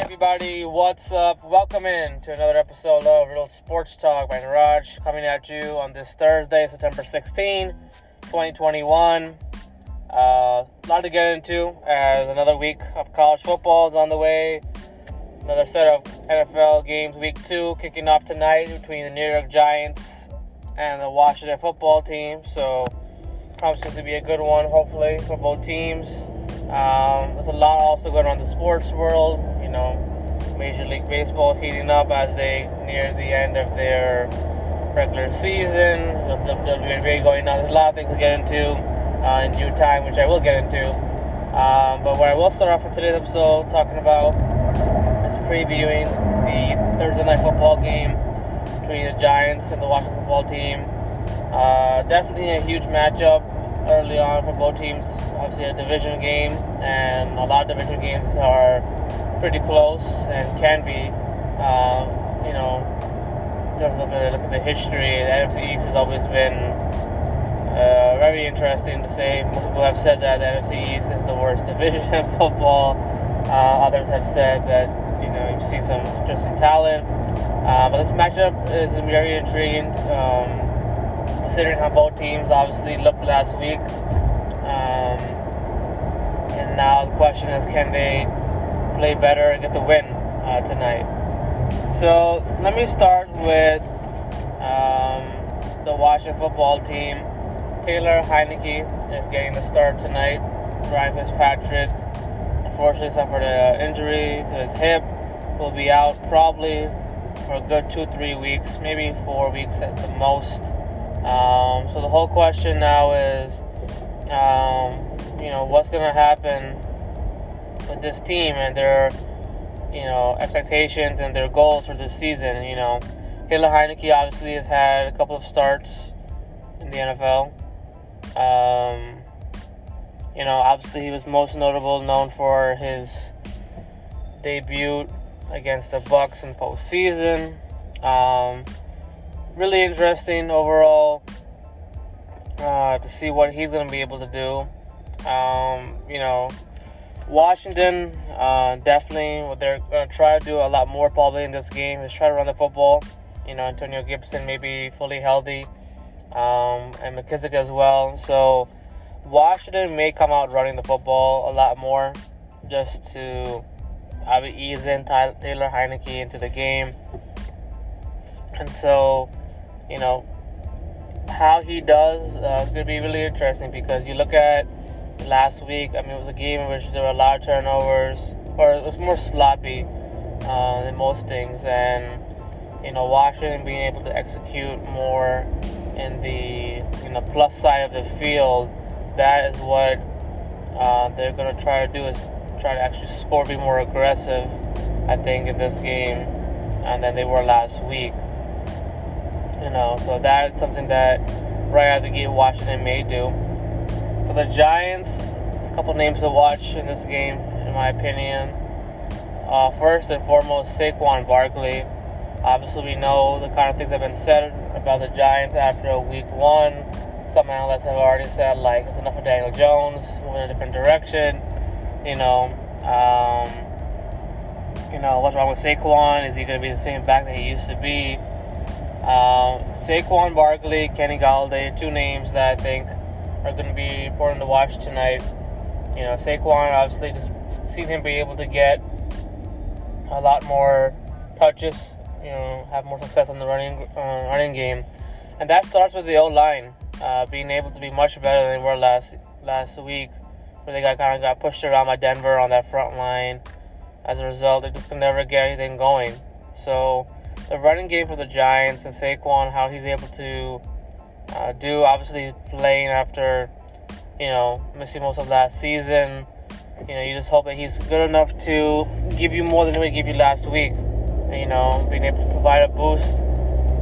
everybody, what's up? Welcome in to another episode of Real Sports Talk by Niraj coming at you on this Thursday, September 16, 2021. Uh, a lot to get into as another week of college football is on the way. Another set of NFL games, week two, kicking off tonight between the New York Giants and the Washington football team. So, promises to be a good one, hopefully, for both teams. Um, there's a lot also going on in the sports world. You know, Major League Baseball heating up as they near the end of their regular season. With the WNBA going on. There's a lot of things to get into uh, in due time, which I will get into. Um, but where I will start off with today's episode talking about is previewing the Thursday night football game between the Giants and the Washington football team. Uh, definitely a huge matchup early on for both teams. Obviously, a division game, and a lot of division games are pretty close and can be. Uh, you know, just look at, look at the history. The NFC East has always been uh, very interesting to say. People have said that the NFC East is the worst division in football. Uh, others have said that you know you've seen some interesting talent. Uh, but this matchup is very intriguing. Um, considering how both teams obviously looked last week. Um, and now the question is, can they play better and get the win uh, tonight? So let me start with um, the Washington football team. Taylor Heinicke is getting the start tonight. Ryan Fitzpatrick, unfortunately, suffered an injury to his hip. Will be out probably for a good two, three weeks, maybe four weeks at the most. Um, so the whole question now is, um, you know, what's going to happen this team and their, you know, expectations and their goals for this season. You know, Taylor Heinicke obviously has had a couple of starts in the NFL. Um, you know, obviously he was most notable, known for his debut against the Bucs in postseason. Um, really interesting overall uh, to see what he's going to be able to do. Um, you know, Washington uh, definitely what they're going to try to do a lot more probably in this game is try to run the football. You know, Antonio Gibson may be fully healthy, um, and McKissic as well. So Washington may come out running the football a lot more just to have ease in Taylor Heinicke into the game. And so you know, how he does uh, could be really interesting because you look at last week, I mean, it was a game in which there were a lot of turnovers, or it was more sloppy uh, than most things, and you know, Washington being able to execute more in the you know plus side of the field, that is what uh, they're going to try to do is try to actually score, be more aggressive. I think in this game, and than they were last week. You know, so that's something that right out of the gate Washington may do. For the Giants, a couple names to watch in this game, in my opinion. Uh, first and foremost, Saquon Barkley. Obviously, we know the kind of things that have been said about the Giants after week one. Some analysts have already said, like, it's enough of Daniel Jones, moving in a different direction. You know, um, you know, what's wrong with Saquon? Is he going to be the same back that he used to be? Um, Saquon Barkley, Kenny Golladay, two names that I think are going to be important to watch tonight. You know, Saquon obviously just seen him be able to get a lot more touches. You know, have more success on the running uh, running game, and that starts with the O line uh, being able to be much better than they were last last week, where they got kind of got pushed around by Denver on that front line. As a result, they just could never get anything going. So the running game for the Giants and Saquon, how he's able to uh, do. Obviously, playing after you know missing most of last season. You know, you just hope that he's good enough to give you more than he gave you last week. You know, being able to provide a boost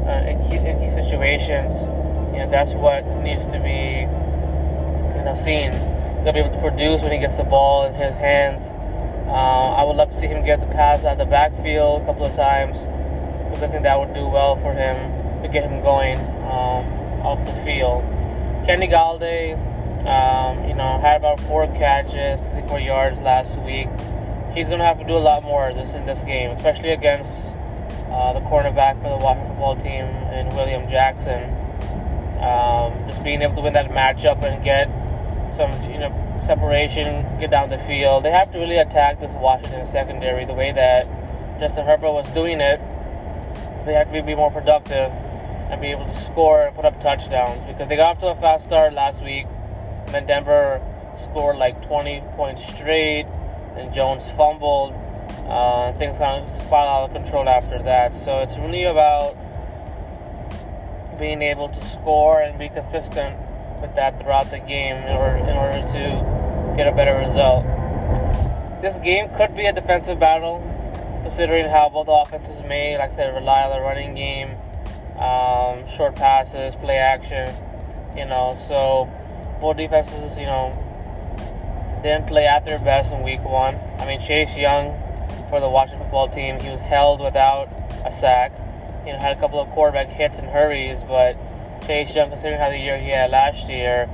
uh, in, key, in key situations. You know, that's what needs to be you know seen. He'll be able to produce when he gets the ball in his hands. Uh, I would love to see him get the pass out of the backfield a couple of times because I think that would do well for him to get him going um, off the field. Kenny Golladay, um, you know, had about four catches, 64 yards last week. he's going to have to do a lot more this in this game, especially against uh, the cornerback for the Washington football team and William Jackson. Um, just being able to win that matchup and get some, you know, separation, get down the field. They have to really attack this Washington secondary the way that Justin Herbert was doing it. They have to be more productive and be able to score and put up touchdowns because they got off to a fast start last week. And then Denver scored like 20 points straight, and Jones fumbled. Uh, things kind of spiraled out of control after that. So it's really about being able to score and be consistent with that throughout the game in order, in order to get a better result. This game could be a defensive battle, considering how both offenses may, like I said, rely on the running game, um, short passes, play action. You know, so both defenses, you know, didn't play at their best in week one. I mean, Chase Young for the Washington football team, he was held without a sack. You know, had a couple of quarterback hits and hurries, but Chase Young, considering how the year he had last year,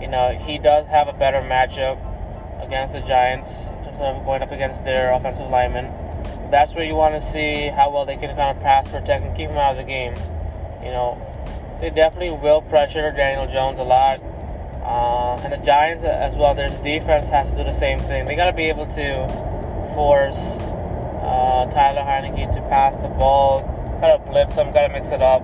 you know, he does have a better matchup against the Giants, just going up against their offensive linemen. That's where you want to see how well they can kind of pass protect and keep him out of the game. You know, they definitely will pressure Daniel Jones a lot. Uh, and the Giants as well, their defense has to do the same thing. They got to be able to force uh, Tyler Heinicke to pass the ball, kind of blitz them, got to mix it up.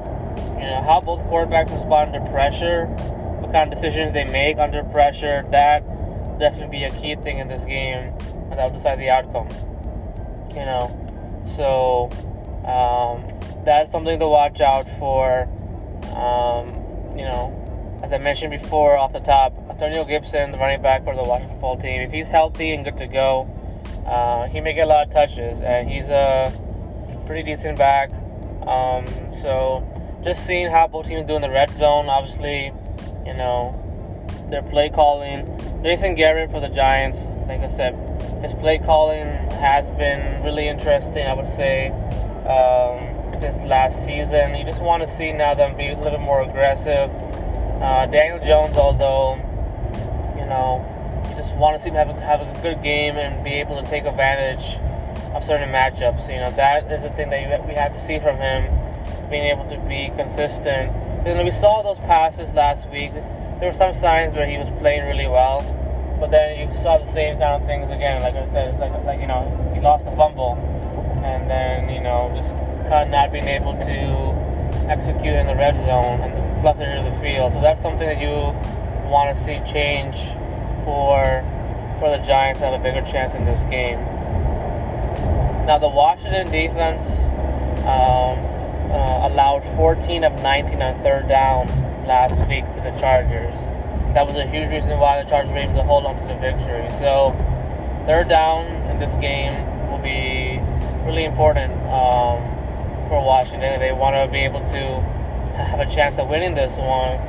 You know, how both quarterbacks respond under pressure, what kind of decisions they make under pressure, that will definitely be a key thing in this game, and that'll decide the outcome. You know, so um, that's something to watch out for. Um, you know, as I mentioned before off the top, Antonio Gibson, the running back for the Washington football team, if he's healthy and good to go, uh, he may get a lot of touches, and he's a pretty decent back. Um, so just seeing how both teams do in the red zone, obviously, you know, their play calling. Jason Garrett for the Giants, like I said, his play calling has been really interesting, I would say, um, since last season. You just want to see now them be a little more aggressive uh, Daniel Jones, although, you know, you just want to see him have a, have a good game and be able to take advantage of certain matchups. You know, that is the thing that you, we have to see from him, being able to be consistent. Because we saw those passes last week, there were some signs where he was playing really well, but then you saw the same kind of things again. Like I said, like, like you know, he lost the fumble, and then, you know, just of not being able to execute in the red zone and the plus into the field. So that's something that you want to see change for for the Giants to have a bigger chance in this game. Now the Washington defense um, uh, allowed 14 of 19 on third down last week to the Chargers. That was a huge reason why the Chargers were able to hold on to the victory. So third down in this game will be really important um, for Washington. They want to be able to have a chance of winning this one,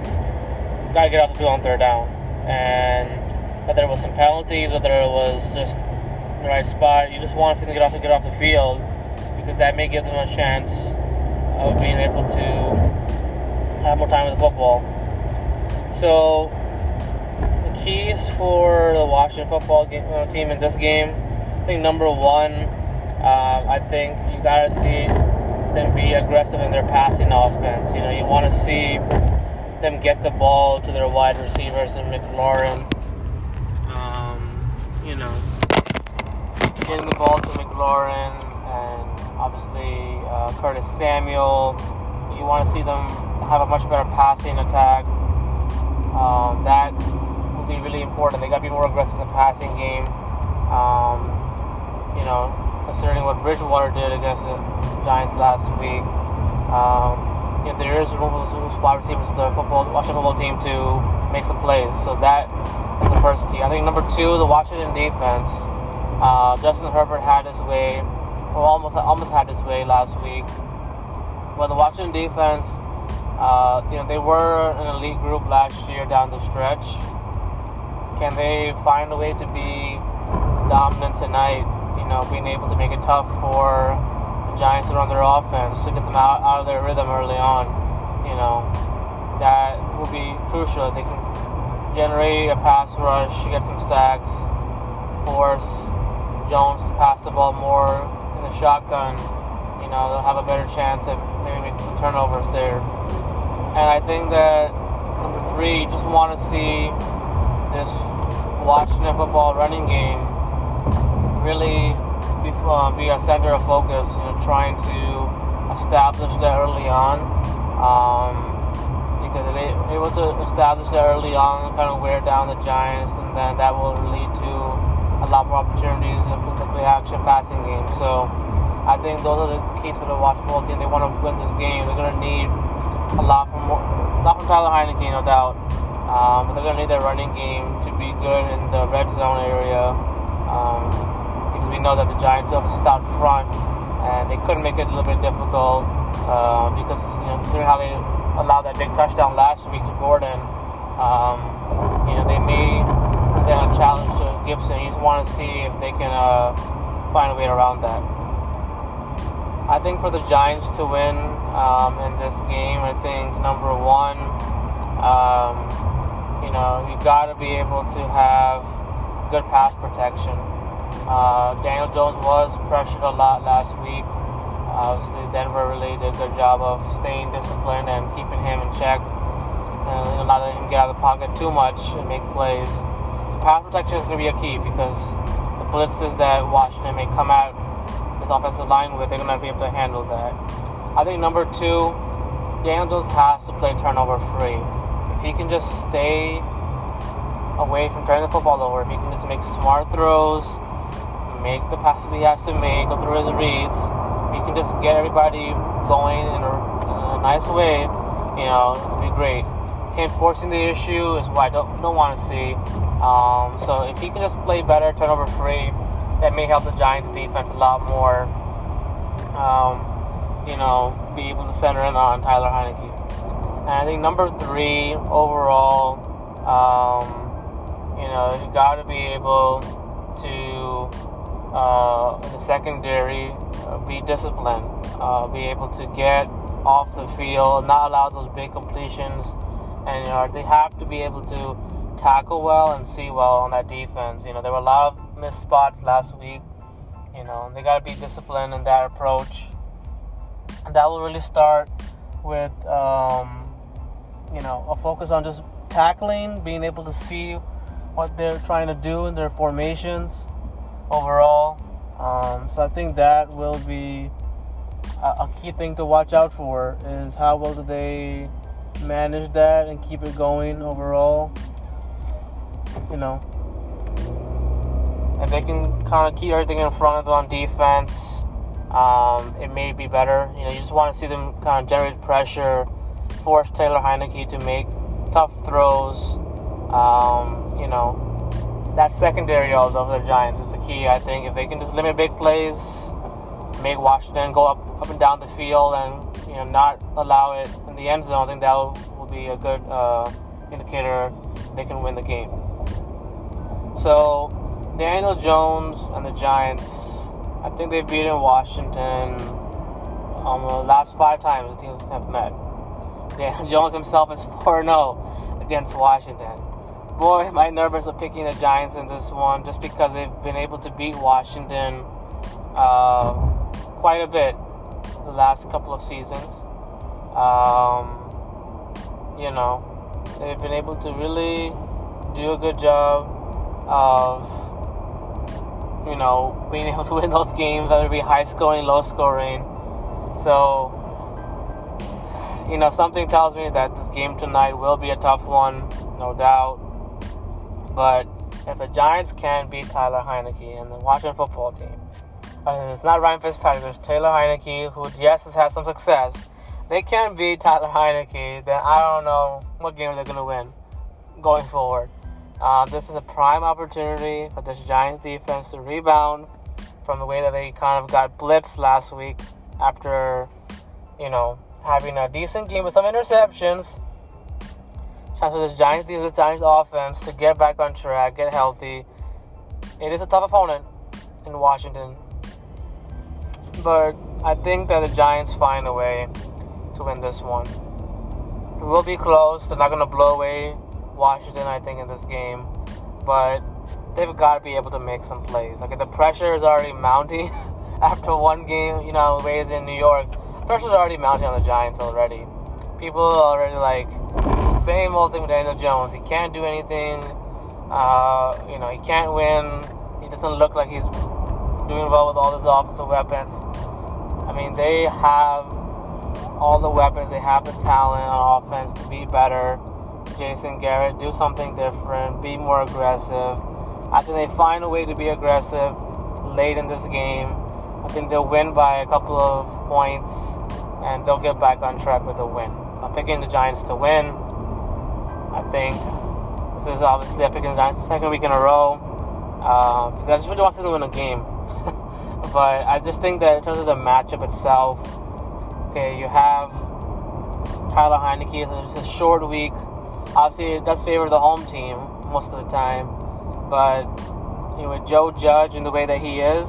gotta get off the field on third down. And whether it was some penalties, whether it was just the right spot, you just want to get off get off the field because that may give them a chance of being able to have more time with the football. So the keys for the Washington football game, uh, team in this game, I think number one, uh, I think you gotta see them be aggressive in their passing offense. You know, you want to see them get the ball to their wide receivers and McLaurin. Um, you know, getting the ball to McLaurin and obviously uh, Curtis Samuel. You want to see them have a much better passing attack. Um, that will be really important. They got to be more aggressive in the passing game. Um, you know, considering what Bridgewater did against Giants last week. Um, you know, there is room for those wide receivers of the football, Washington football team to make some plays. So that is the first key. I think number two, the Washington defense. Uh, Justin Herbert had his way, or almost almost had his way last week. But the Washington defense, uh, you know, they were an elite group last year down the stretch. Can they find a way to be dominant tonight? you know, being able to make it tough for the Giants run their offense, to get them out, out of their rhythm early on. You know, that will be crucial. They can generate a pass rush, get some sacks, force Jones to pass the ball more in the shotgun, you know, they'll have a better chance of maybe making some turnovers there. And I think that number three, you just want to see this Washington football running game really uh, be a center of focus, you know, trying to establish that early on. Um, because if they able to establish that early on, kind of wear down the Giants, and then that will lead to a lot more opportunities in the play action passing game. So I think those are the keys for the Washington team. They want to win this game. They're going to need a lot from a lot from Tyler Heinicke, no doubt. Um, but they're going to need their running game to be good in the red zone area. Um, because we know that the Giants have a stout front, and they couldn't make it a little bit difficult uh, because you know considering how they allowed that big touchdown last week to Gordon, um, you know they may present a challenge to Gibson. You just want to see if they can uh, find a way around that. I think for the Giants to win um, in this game, I think number one, um, you know, you've got to be able to have good pass protection. Uh, Daniel Jones was pressured a lot last week. Obviously, Denver really did good job of staying disciplined and keeping him in check and not letting him get out of the pocket too much and make plays. So pass protection is going to be a key because the blitzes that Washington may come out his offensive line with, they're going to be able to handle that. I think number two, Daniel Jones has to play turnover free. If he can just stay away from turning the football over, if he can just make smart throws, make the passes he has to make, go through his reads, you can just get everybody going in a, in a nice way, you know, it'd be great. Him forcing the issue is what I don't, don't want to see. Um, so if he can just play better, turnover free, that may help the Giants defense a lot more. Um, you know, be able to center in on Tyler Heinicke. And I think number three overall, um, you know, you got to be able to uh, the secondary uh, be disciplined, uh, be able to get off the field, not allow those big completions, and you know they have to be able to tackle well and see well on that defense. You know there were a lot of missed spots last week. You know they got to be disciplined in that approach, and that will really start with um, you know a focus on just tackling, being able to see what they're trying to do in their formations overall. Um, so I think that will be a, a, key thing to watch out for is how well do they manage that and keep it going overall. You know, if they can kind of keep everything in front of them on defense, um, it may be better. You know, you just want to see them kind of generate pressure, force Taylor Heinicke to make tough throws. Um, you know, that secondary of the Giants is the key. I think if they can just limit big plays, make Washington go up up and down the field, and you know not allow it in the end zone, I think that will, will be a good uh, indicator they can win the game. So Daniel Jones and the Giants, I think they've beaten Washington um, the last five times the teams have met. Daniel Jones himself is 4 0 against Washington boy, am I nervous of picking the Giants in this one just because they've been able to beat Washington uh, quite a bit the last couple of seasons. Um, you know, they've been able to really do a good job of, you know, being able to win those games, whether it be high scoring, low scoring. So, you know, something tells me that this game tonight will be a tough one, no doubt. But if the Giants can beat Tyler Heinicke and the Washington football team, it's not Ryan Fitzpatrick, there's Taylor Heinicke, who, yes, has had some success. They can't beat Tyler Heinicke, then I don't know what game they're going to win going forward. Uh, this is a prime opportunity for this Giants defense to rebound from the way that they kind of got blitzed last week after, you know, having a decent game with some interceptions chance for this Giants the Giants offense to get back on track, get healthy. It is a tough opponent in Washington, but I think that the Giants find a way to win this one. It will be close. They're not going to blow away Washington, I think, in this game. but they've got to be able to make some plays. Like the pressure is already mounting after one game. You know, ways in New York, pressure is already mounting on the Giants already. People are already like same old thing with Daniel Jones. He can't do anything. Uh, you know, he can't win. He doesn't look like he's doing well with all his offensive weapons. I mean, they have all the weapons. They have the talent on offense to be better. Jason Garrett, do something different. Be more aggressive. I think they find a way to be aggressive late in this game. I think they'll win by a couple of points and they'll get back on track with a win. So I'm picking the Giants to win. I think this is obviously the Giants the second week in a row. Uh, I just really want to win a game. but I just think that in terms of the matchup itself, okay, you have Tyler Heinicke. So it's a short week. Obviously, it does favor the home team most of the time. But you know, with Joe Judge and the way that he is,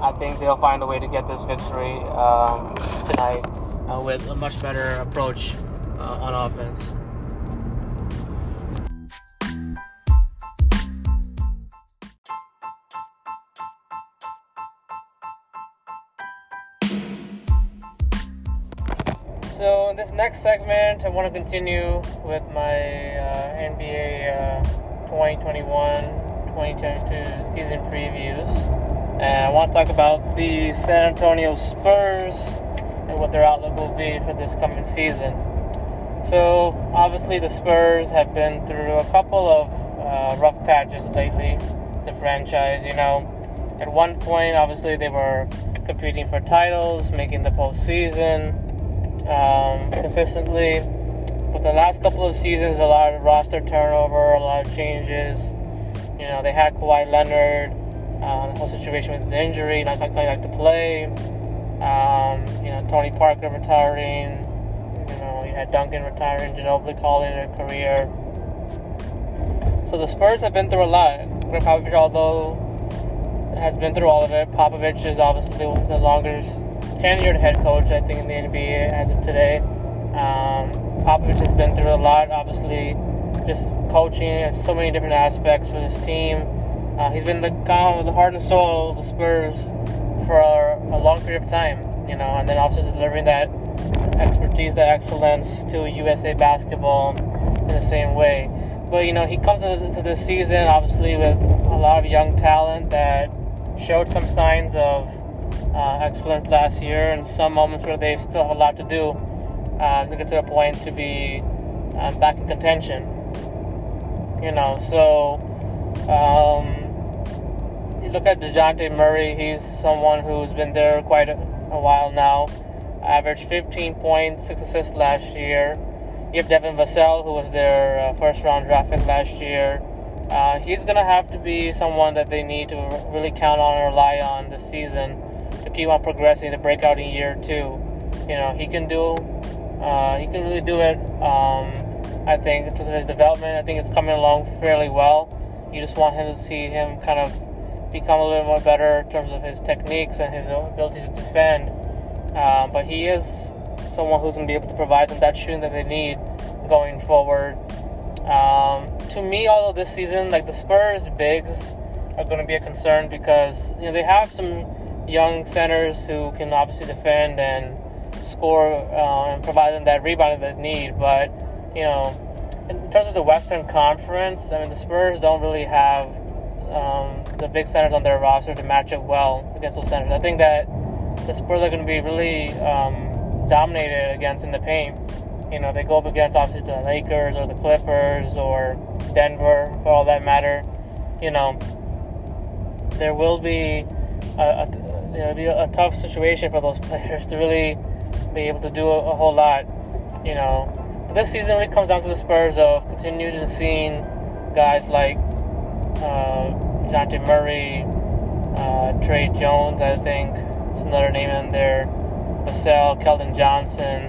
I think they'll find a way to get this victory um, tonight uh, with a much better approach uh, on offense. In this next segment, I want to continue with my uh, NBA 2021-2022 season previews, and I want to talk about the San Antonio Spurs and what their outlook will be for this coming season. So obviously, the Spurs have been through a couple of uh, rough patches lately. It's a franchise, you know. At one point, obviously, they were competing for titles, making the postseason um, consistently. But the last couple of seasons, a lot of roster turnover, a lot of changes. You know, they had Kawhi Leonard, um, the whole situation with his injury, not coming back to play. Um, you know, Tony Parker retiring. You know, you had Duncan retiring, Ginobili calling it a career. So the Spurs have been through a lot. Gregg Popovich, although has been through all of it, Popovich is obviously the longest tenured head coach, I think, in the NBA as of today. Um, Popovich has been through a lot, obviously, just coaching so many different aspects with his team. Uh, he's been the kind of the heart and soul of the Spurs for a, a long period of time, you know, and then also delivering that expertise, that excellence to USA basketball in the same way. But you know, he comes to, to this season obviously with a lot of young talent that showed some signs of uh, excellence last year, and some moments where they still have a lot to do uh, to get to the point to be um, back in contention. You know, so um, you look at Dejounte Murray. He's someone who's been there quite a, a while now. Averaged 15 points, six assists last year. You have Devin Vassell, who was their uh, first round draft pick last year. Uh, he's going to have to be someone that they need to really count on and rely on this season keep on progressing the breakout in year two. You know, he can do, uh, he can really do it. Um, I think in terms of his development, I think it's coming along fairly well. You just want him to see him kind of become a little more better in terms of his techniques and his ability to defend. Um, but he is someone who's going to be able to provide them that shooting that they need going forward. Um, to me, although this season, like the Spurs bigs are going to be a concern because you know they have some young centers who can obviously defend and score uh, and provide them that rebound that they need. But you know, in terms of the Western Conference, I mean the Spurs don't really have um, the big centers on their roster to match up well against those centers. I think that the Spurs are going to be really um, dominated against in the paint. You know, they go up against obviously the Lakers or the Clippers or Denver for all that matter. You know, there will be a, a you know, be a, tough situation for those players to really be able to do a, a whole lot. You know, but this season really comes down to the Spurs of continuing seeing guys like uh, Murray, uh, Tre Jones, I think it's another name in there, Vassell, Keldon Johnson.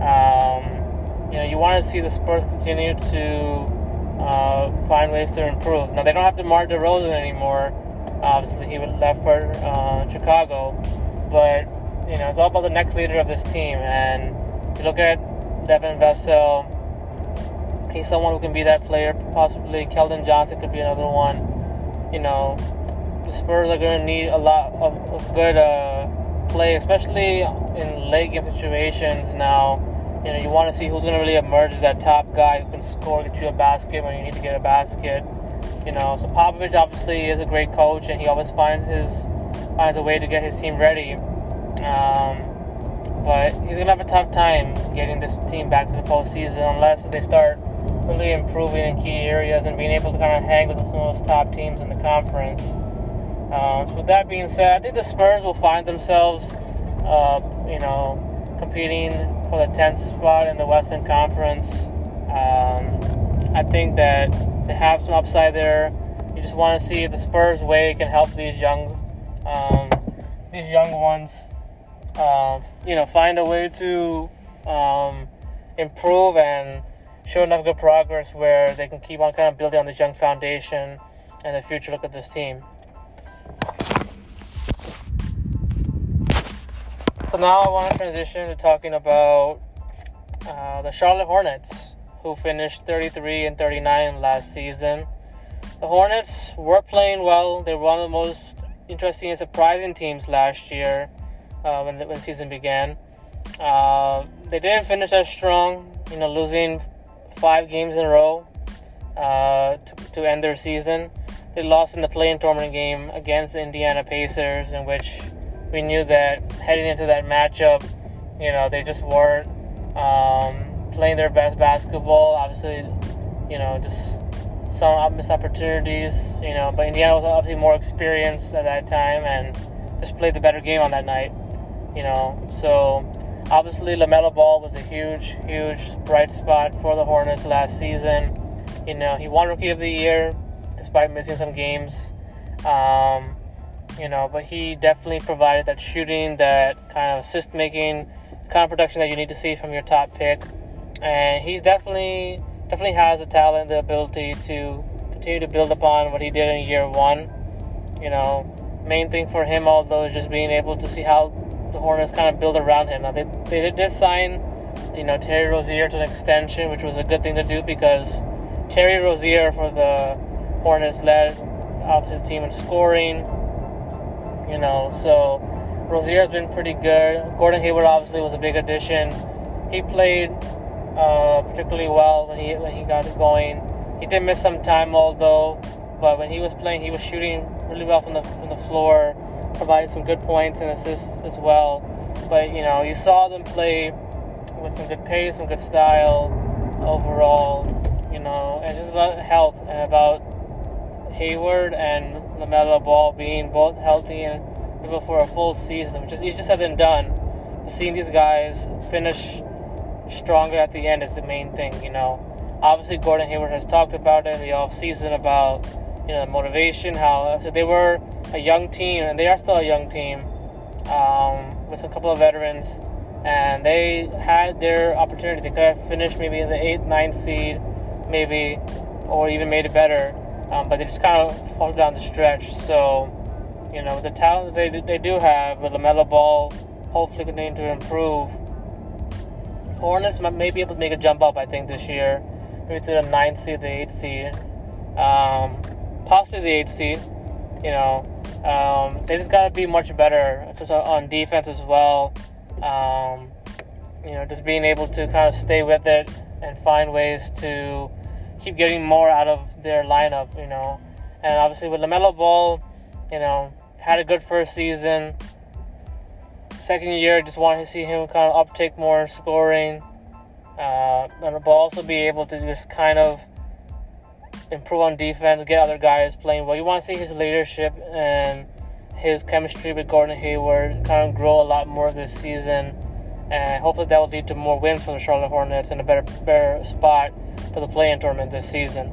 Um, you know, you want to see the Spurs continue to uh, find ways to improve. Now they don't have DeMar DeRozan anymore Obviously, he would left for uh, Chicago, but you know it's all about the next leader of this team. And you look at Devin Vassell, he's someone who can be that player. Possibly Keldon Johnson could be another one. You know, the Spurs are going to need a lot of, of good uh, play, especially in late game situations now. You know, you want to see who's going to really emerge as that top guy who can score, get you a basket when you need to get a basket. You know, so Popovich obviously is a great coach, and he always finds his finds a way to get his team ready. Um, but he's gonna have a tough time getting this team back to the postseason unless they start really improving in key areas and being able to kind of hang with some of those top teams in the conference. Um, so with that being said, I think the Spurs will find themselves, uh, you know, competing for the 10th spot in the Western Conference. Um, I think that they have some upside there. You just want to see the Spurs way can help these young, um, these young ones, uh, you know, find a way to um, improve and show enough good progress where they can keep on kind of building on this young foundation and the future look at this team. So now I want to transition to talking about uh, the Charlotte Hornets, who finished 33 and 39 last season. The Hornets were playing well. They were one of the most interesting and surprising teams last year uh, when the when the season began. Uh, they didn't finish as strong, you know, losing five games in a row uh, to, to end their season. They lost in the play-in tournament game against the Indiana Pacers, in which we knew that heading into that matchup, you know, they just weren't um, playing their best basketball. Obviously, you know, just some missed opportunities, you know, but Indiana was obviously more experienced at that time and just played the better game on that night, you know. So obviously, LaMelo Ball was a huge, huge bright spot for the Hornets last season. You know, he won Rookie of the Year despite missing some games. Um, you know, but he definitely provided that shooting, that kind of assist making, kind of production that you need to see from your top pick. And he's definitely definitely has the talent, the ability to continue to build upon what he did in year one. You know, main thing for him, although, is just being able to see how the Hornets kind of build around him. Now, they, they did sign, you know, Terry Rozier to an extension, which was a good thing to do because Terry Rozier for the Hornets led obviously the team in scoring. You know, so Rozier's been pretty good. Gordon Hayward obviously was a big addition. He played uh, particularly well when he when he got it going. He did miss some time although, but when he was playing, he was shooting really well from the from the floor, providing some good points and assists as well. But you know, you saw them play with some good pace, some good style overall. You know, it's just about health and about Hayward and LaMelo Ball being both healthy and able for a full season, which is just said than done. But Seeing these guys finish stronger at the end is the main thing, you know. Obviously, Gordon Hayward has talked about it in the off season about you know the motivation, how so they were a young team and they are still a young team um, with a couple of veterans, and they had their opportunity. They could have finished maybe in the eighth, ninth seed, maybe, or even made it better um, but they just kind of fall down the stretch. So, you know, the talent they they do have with the LaMelo Ball, hopefully continue to improve. Hornets may be able to make a jump up, I think, this year, maybe to the ninth seed, the eighth seed, um, possibly the eighth seed. You know, um, they just got to be much better just on defense as well. Um, you know, just being able to kind of stay with it and find ways to keep getting more out of their lineup, you know. And obviously with LaMelo Ball, you know, had a good first season. Second year, just want to see him kind of uptake more in scoring. Uh, and but also be able to just kind of improve on defense, get other guys playing well. You want to see his leadership and his chemistry with Gordon Hayward kind of grow a lot more this season. And hopefully that will lead to more wins for the Charlotte Hornets and a better better spot for the play-in tournament this season.